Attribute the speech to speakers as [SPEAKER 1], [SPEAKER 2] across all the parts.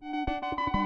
[SPEAKER 1] Música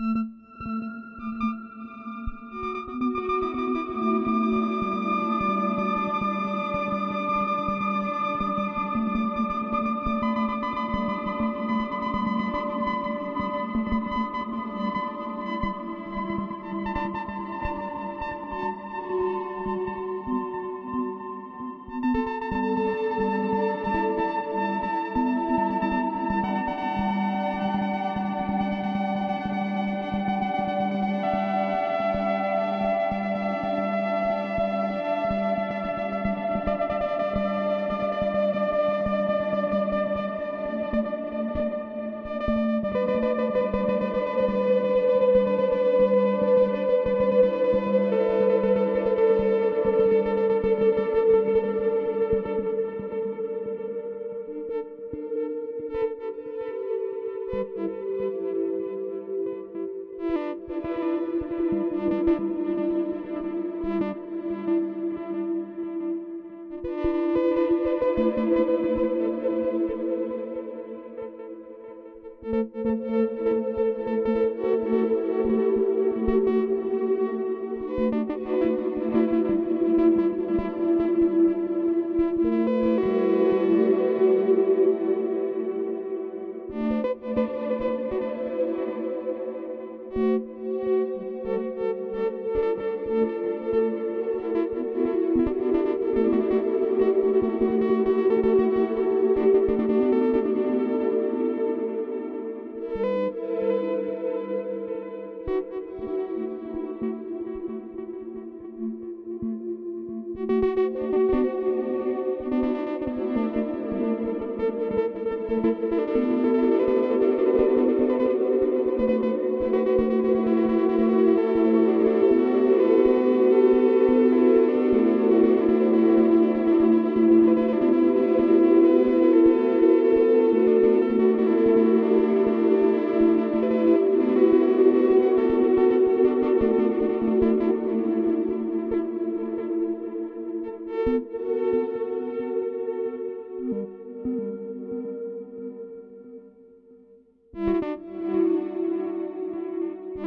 [SPEAKER 1] Mm-hmm.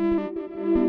[SPEAKER 1] thank you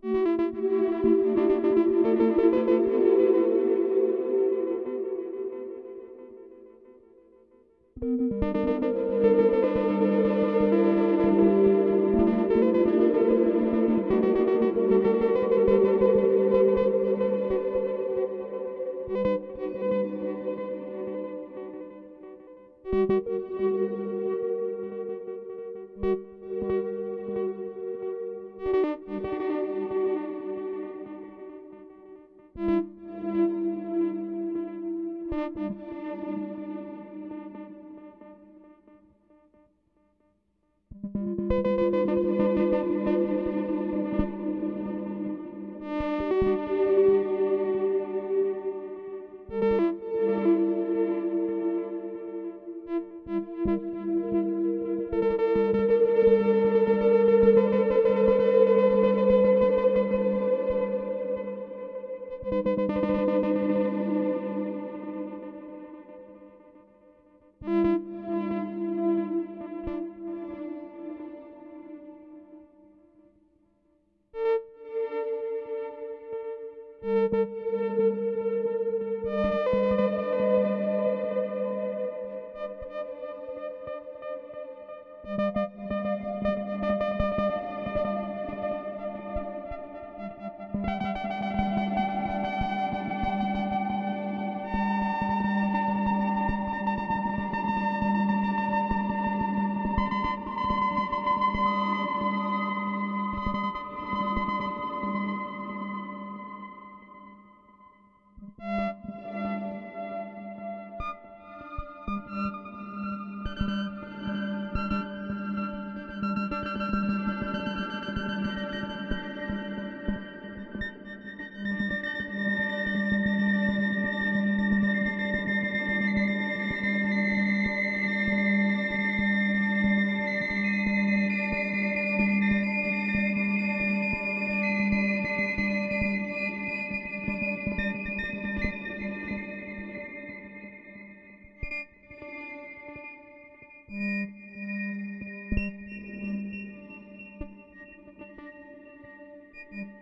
[SPEAKER 1] thank you Mm-hmm.